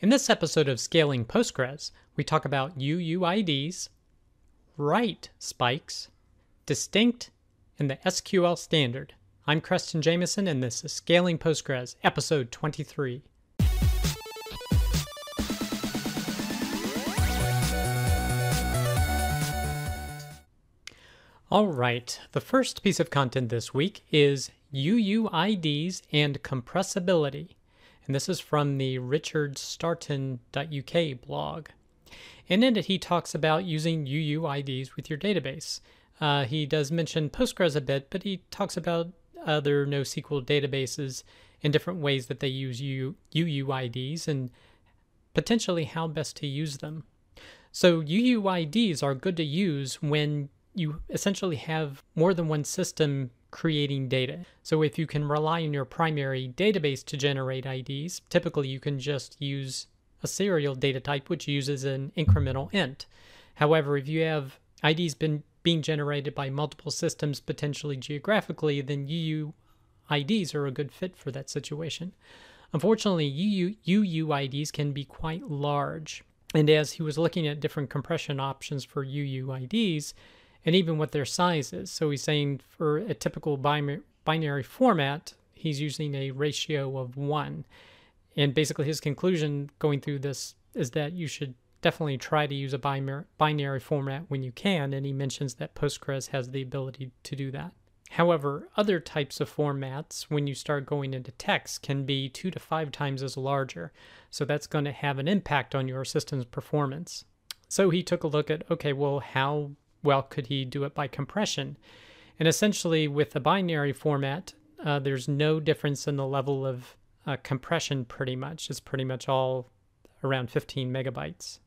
In this episode of Scaling Postgres, we talk about UUIDs, write spikes, distinct, and the SQL standard. I'm Creston Jamison, and this is Scaling Postgres, episode 23. All right, the first piece of content this week is UUIDs and compressibility. And this is from the richardstarton.uk blog. And in it, he talks about using UUIDs with your database. Uh, he does mention Postgres a bit, but he talks about other NoSQL databases in different ways that they use UUIDs and potentially how best to use them. So, UUIDs are good to use when you essentially have more than one system creating data. So if you can rely on your primary database to generate IDs, typically you can just use a serial data type which uses an incremental int. However, if you have IDs been being generated by multiple systems potentially geographically, then UUIDs are a good fit for that situation. Unfortunately, UU, UUIDs can be quite large. And as he was looking at different compression options for UUIDs, and even what their size is. So he's saying for a typical binary format, he's using a ratio of one. And basically, his conclusion going through this is that you should definitely try to use a binary format when you can. And he mentions that Postgres has the ability to do that. However, other types of formats, when you start going into text, can be two to five times as larger. So that's going to have an impact on your system's performance. So he took a look at okay, well, how well could he do it by compression? And essentially, with the binary format, uh, there's no difference in the level of uh, compression pretty much. It's pretty much all around 15 megabytes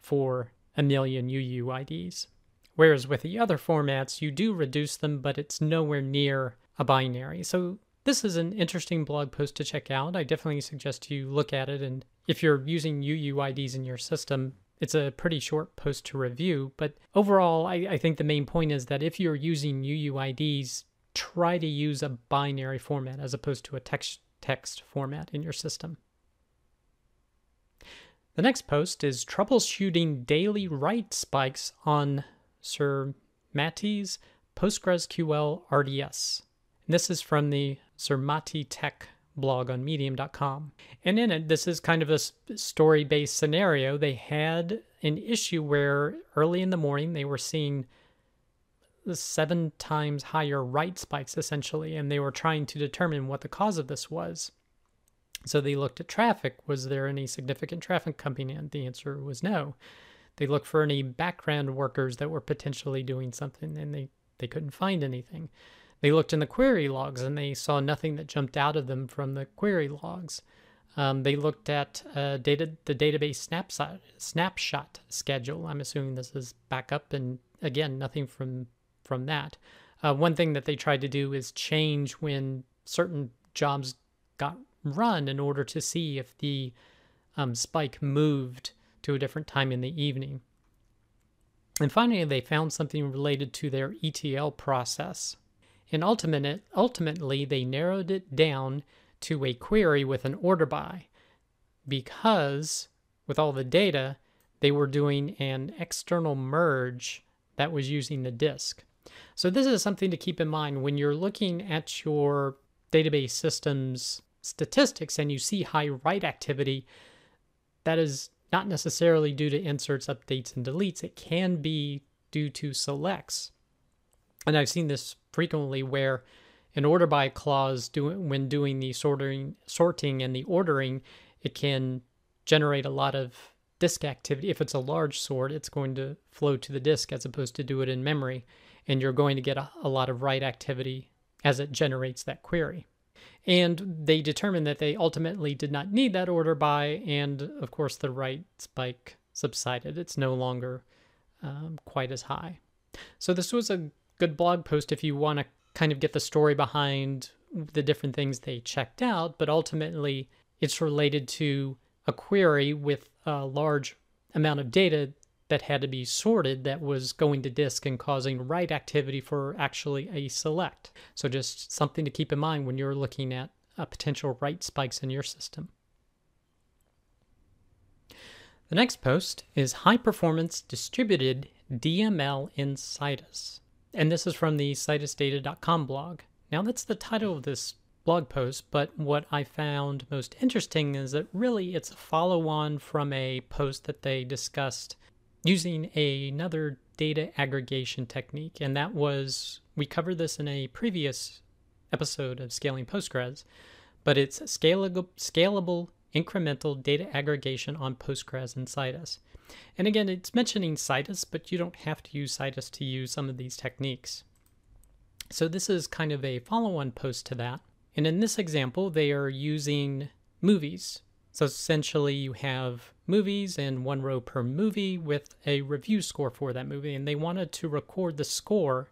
for a million UUIDs. Whereas with the other formats, you do reduce them, but it's nowhere near a binary. So this is an interesting blog post to check out. I definitely suggest you look at it. And if you're using UUIDs in your system, it's a pretty short post to review, but overall, I, I think the main point is that if you're using UUIDs, try to use a binary format as opposed to a text text format in your system. The next post is troubleshooting daily write spikes on Sir Matty's PostgreSQL RDS. And this is from the Sir Matty Tech blog on medium.com. And in it, this is kind of a story based scenario. They had an issue where early in the morning they were seeing seven times higher write spikes essentially, and they were trying to determine what the cause of this was. So they looked at traffic. Was there any significant traffic coming in? The answer was no. They looked for any background workers that were potentially doing something, and they, they couldn't find anything. They looked in the query logs and they saw nothing that jumped out of them from the query logs. Um, they looked at uh, data, the database snapshot, snapshot schedule. I'm assuming this is backup, and again, nothing from from that. Uh, one thing that they tried to do is change when certain jobs got run in order to see if the um, spike moved to a different time in the evening. And finally, they found something related to their ETL process. And ultimate, ultimately, they narrowed it down to a query with an order by because with all the data, they were doing an external merge that was using the disk. So, this is something to keep in mind when you're looking at your database systems statistics and you see high write activity. That is not necessarily due to inserts, updates, and deletes. It can be due to selects. And I've seen this frequently where an order by clause do, when doing the sorting sorting and the ordering, it can generate a lot of disk activity. If it's a large sort, it's going to flow to the disk as opposed to do it in memory, and you're going to get a, a lot of write activity as it generates that query. And they determined that they ultimately did not need that order by, and of course the write spike subsided. It's no longer um, quite as high. So this was a good blog post if you want to kind of get the story behind the different things they checked out, but ultimately it's related to a query with a large amount of data that had to be sorted that was going to disk and causing write activity for actually a select. So just something to keep in mind when you're looking at uh, potential write spikes in your system. The next post is High Performance Distributed DML in Citus. And this is from the citusdata.com blog. Now, that's the title of this blog post, but what I found most interesting is that really it's a follow on from a post that they discussed using another data aggregation technique. And that was, we covered this in a previous episode of Scaling Postgres, but it's scalable, scalable incremental data aggregation on Postgres and Citus. And again, it's mentioning Citus, but you don't have to use Citus to use some of these techniques. So this is kind of a follow-on post to that. And in this example, they are using movies. So essentially you have movies and one row per movie with a review score for that movie. And they wanted to record the score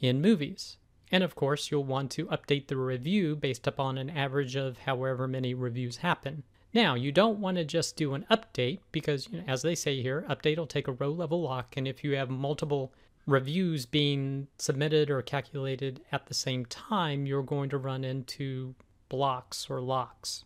in movies. And of course, you'll want to update the review based upon an average of however many reviews happen. Now, you don't want to just do an update because, you know, as they say here, update will take a row level lock. And if you have multiple reviews being submitted or calculated at the same time, you're going to run into blocks or locks.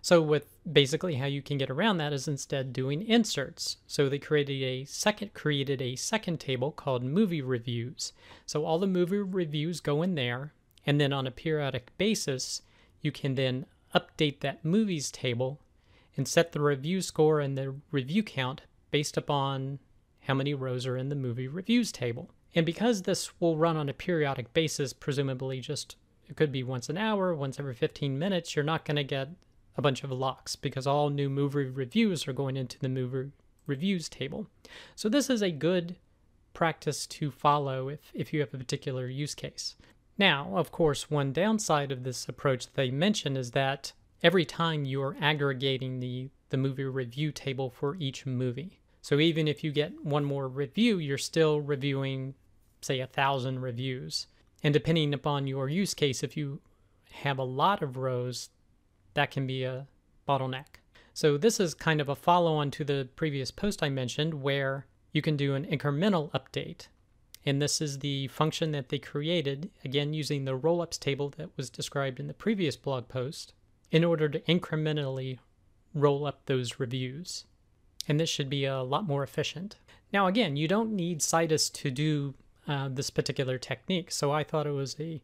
So with basically how you can get around that is instead doing inserts. So they created a second created a second table called movie reviews. So all the movie reviews go in there and then on a periodic basis you can then update that movies table and set the review score and the review count based upon how many rows are in the movie reviews table. And because this will run on a periodic basis, presumably just it could be once an hour, once every 15 minutes, you're not going to get a bunch of locks because all new movie reviews are going into the movie reviews table. So this is a good practice to follow if, if you have a particular use case. Now, of course, one downside of this approach that they mention is that every time you're aggregating the, the movie review table for each movie. So even if you get one more review, you're still reviewing, say, a thousand reviews. And depending upon your use case, if you have a lot of rows, that can be a bottleneck. So this is kind of a follow on to the previous post I mentioned where you can do an incremental update. And this is the function that they created, again using the rollups table that was described in the previous blog post, in order to incrementally roll up those reviews and this should be a lot more efficient. Now, again, you don't need Citus to do uh, this particular technique, so I thought it was a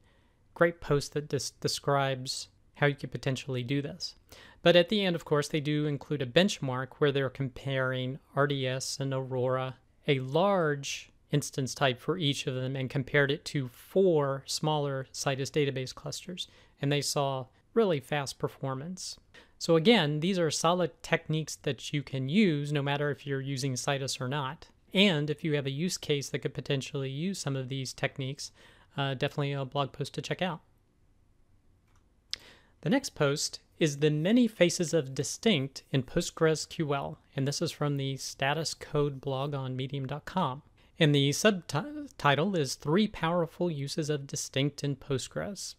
great post that dis- describes how you could potentially do this. But at the end, of course, they do include a benchmark where they're comparing RDS and Aurora, a large instance type for each of them, and compared it to four smaller Citus database clusters, and they saw really fast performance. So again, these are solid techniques that you can use no matter if you're using Citus or not. And if you have a use case that could potentially use some of these techniques, uh, definitely a blog post to check out. The next post is the many faces of distinct in PostgreSQL, and this is from the status code blog on medium.com. And the subtitle is Three Powerful Uses of Distinct in Postgres.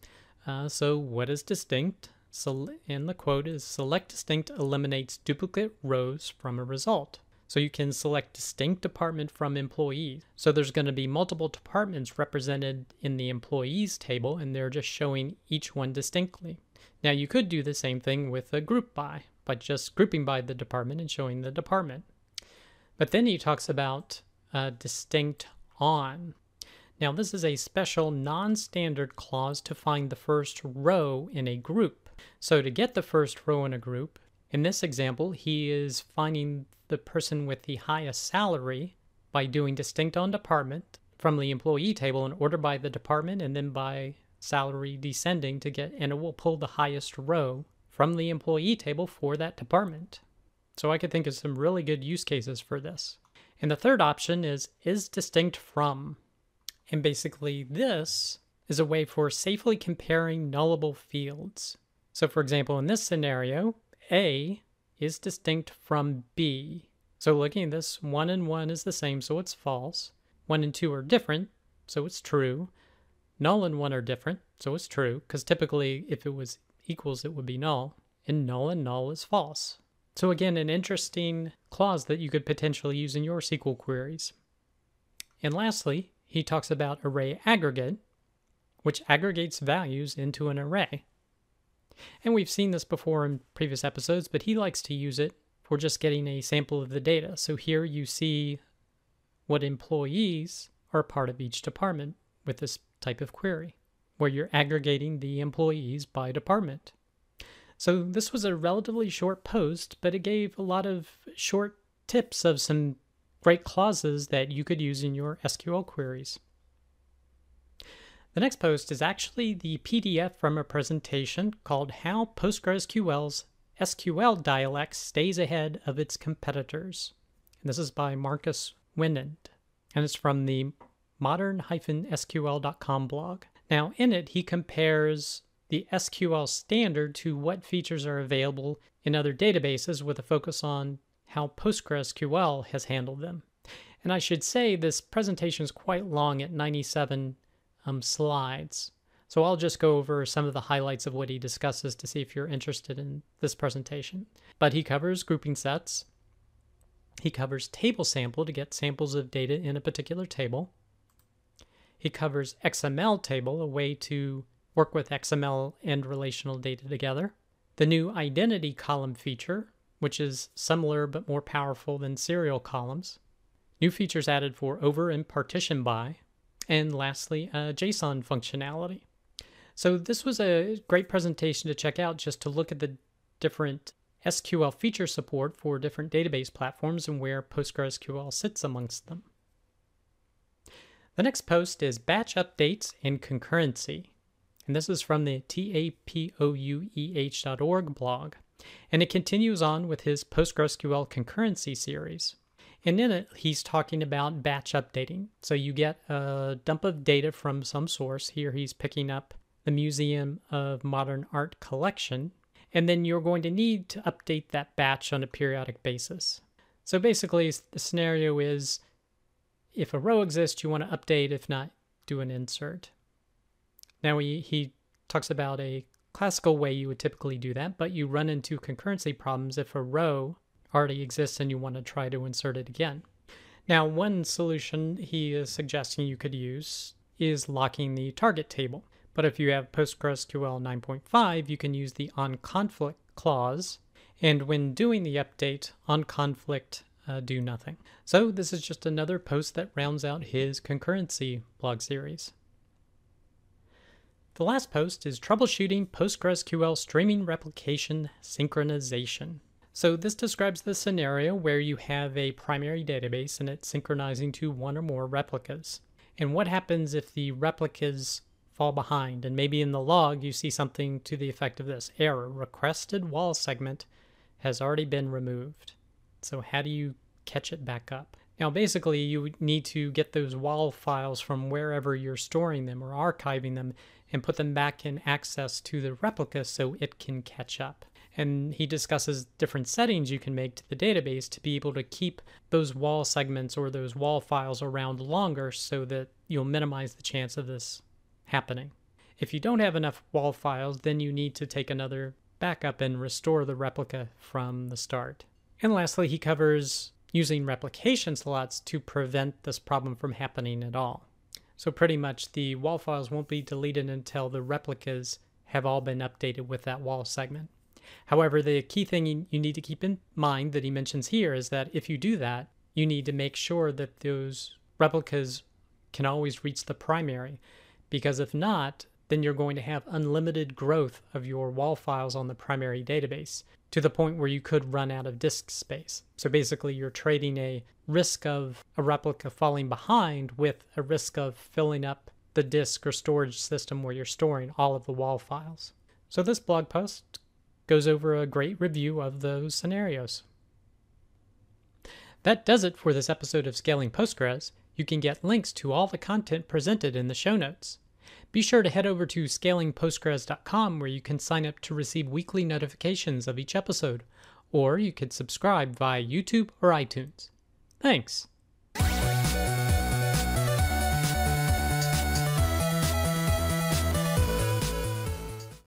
Uh, so, what is distinct? So, and the quote is select distinct eliminates duplicate rows from a result. So you can select distinct department from employees. So there's going to be multiple departments represented in the employees table, and they're just showing each one distinctly. Now you could do the same thing with a group by, by just grouping by the department and showing the department. But then he talks about uh, distinct on. Now this is a special non-standard clause to find the first row in a group. So to get the first row in a group, in this example, he is finding the person with the highest salary by doing distinct on department from the employee table in order by the department and then by salary descending to get, and it will pull the highest row from the employee table for that department. So I could think of some really good use cases for this. And the third option is is distinct from. And basically this is a way for safely comparing nullable fields. So for example, in this scenario, A is distinct from B. So looking at this, 1 and 1 is the same, so it's false. 1 and 2 are different, so it's true. Null and 1 are different, so it's true, because typically if it was equals, it would be null. And null and null is false. So again, an interesting clause that you could potentially use in your SQL queries. And lastly, he talks about array aggregate, which aggregates values into an array. And we've seen this before in previous episodes, but he likes to use it for just getting a sample of the data. So here you see what employees are part of each department with this type of query, where you're aggregating the employees by department. So this was a relatively short post, but it gave a lot of short tips of some great clauses that you could use in your SQL queries. The next post is actually the PDF from a presentation called How PostgreSQL's SQL Dialect Stays Ahead of Its Competitors. And this is by Markus Winand, and it's from the modern-sql.com blog. Now, in it, he compares the SQL standard to what features are available in other databases with a focus on how PostgreSQL has handled them. And I should say this presentation is quite long at 97 um, slides. So I'll just go over some of the highlights of what he discusses to see if you're interested in this presentation. But he covers grouping sets. He covers table sample to get samples of data in a particular table. He covers XML table, a way to work with XML and relational data together. The new identity column feature, which is similar but more powerful than serial columns. New features added for over and partition by. And lastly, JSON functionality. So this was a great presentation to check out just to look at the different SQL feature support for different database platforms and where PostgreSQL sits amongst them. The next post is batch updates and concurrency. And this is from the tapoueh.org blog. And it continues on with his PostgreSQL concurrency series. And in it, he's talking about batch updating. So you get a dump of data from some source. Here he's picking up the Museum of Modern Art collection. And then you're going to need to update that batch on a periodic basis. So basically, the scenario is if a row exists, you want to update. If not, do an insert. Now he, he talks about a classical way you would typically do that, but you run into concurrency problems if a row already exists and you want to try to insert it again. Now, one solution he is suggesting you could use is locking the target table. But if you have PostgreSQL 9.5, you can use the onConflict clause. And when doing the update, onConflict uh, do nothing. So this is just another post that rounds out his concurrency blog series. The last post is troubleshooting PostgreSQL streaming replication synchronization. So this describes the scenario where you have a primary database and it's synchronizing to one or more replicas. And what happens if the replicas fall behind and maybe in the log you see something to the effect of this error requested WAL segment has already been removed. So how do you catch it back up? Now basically you need to get those WAL files from wherever you're storing them or archiving them and put them back in access to the replica so it can catch up. And he discusses different settings you can make to the database to be able to keep those WAL segments or those WAL files around longer so that you'll minimize the chance of this happening. If you don't have enough WAL files, then you need to take another backup and restore the replica from the start. And lastly, he covers using replication slots to prevent this problem from happening at all. So pretty much the WAL files won't be deleted until the replicas have all been updated with that WAL segment. However, the key thing you need to keep in mind that he mentions here is that if you do that, you need to make sure that those replicas can always reach the primary. Because if not, then you're going to have unlimited growth of your wall files on the primary database to the point where you could run out of disk space. So basically, you're trading a risk of a replica falling behind with a risk of filling up the disk or storage system where you're storing all of the WAL files. So this blog post goes over a great review of those scenarios. That does it for this episode of Scaling Postgres. You can get links to all the content presented in the show notes. Be sure to head over to scalingpostgres.com where you can sign up to receive weekly notifications of each episode, or you could subscribe via YouTube or iTunes. Thanks.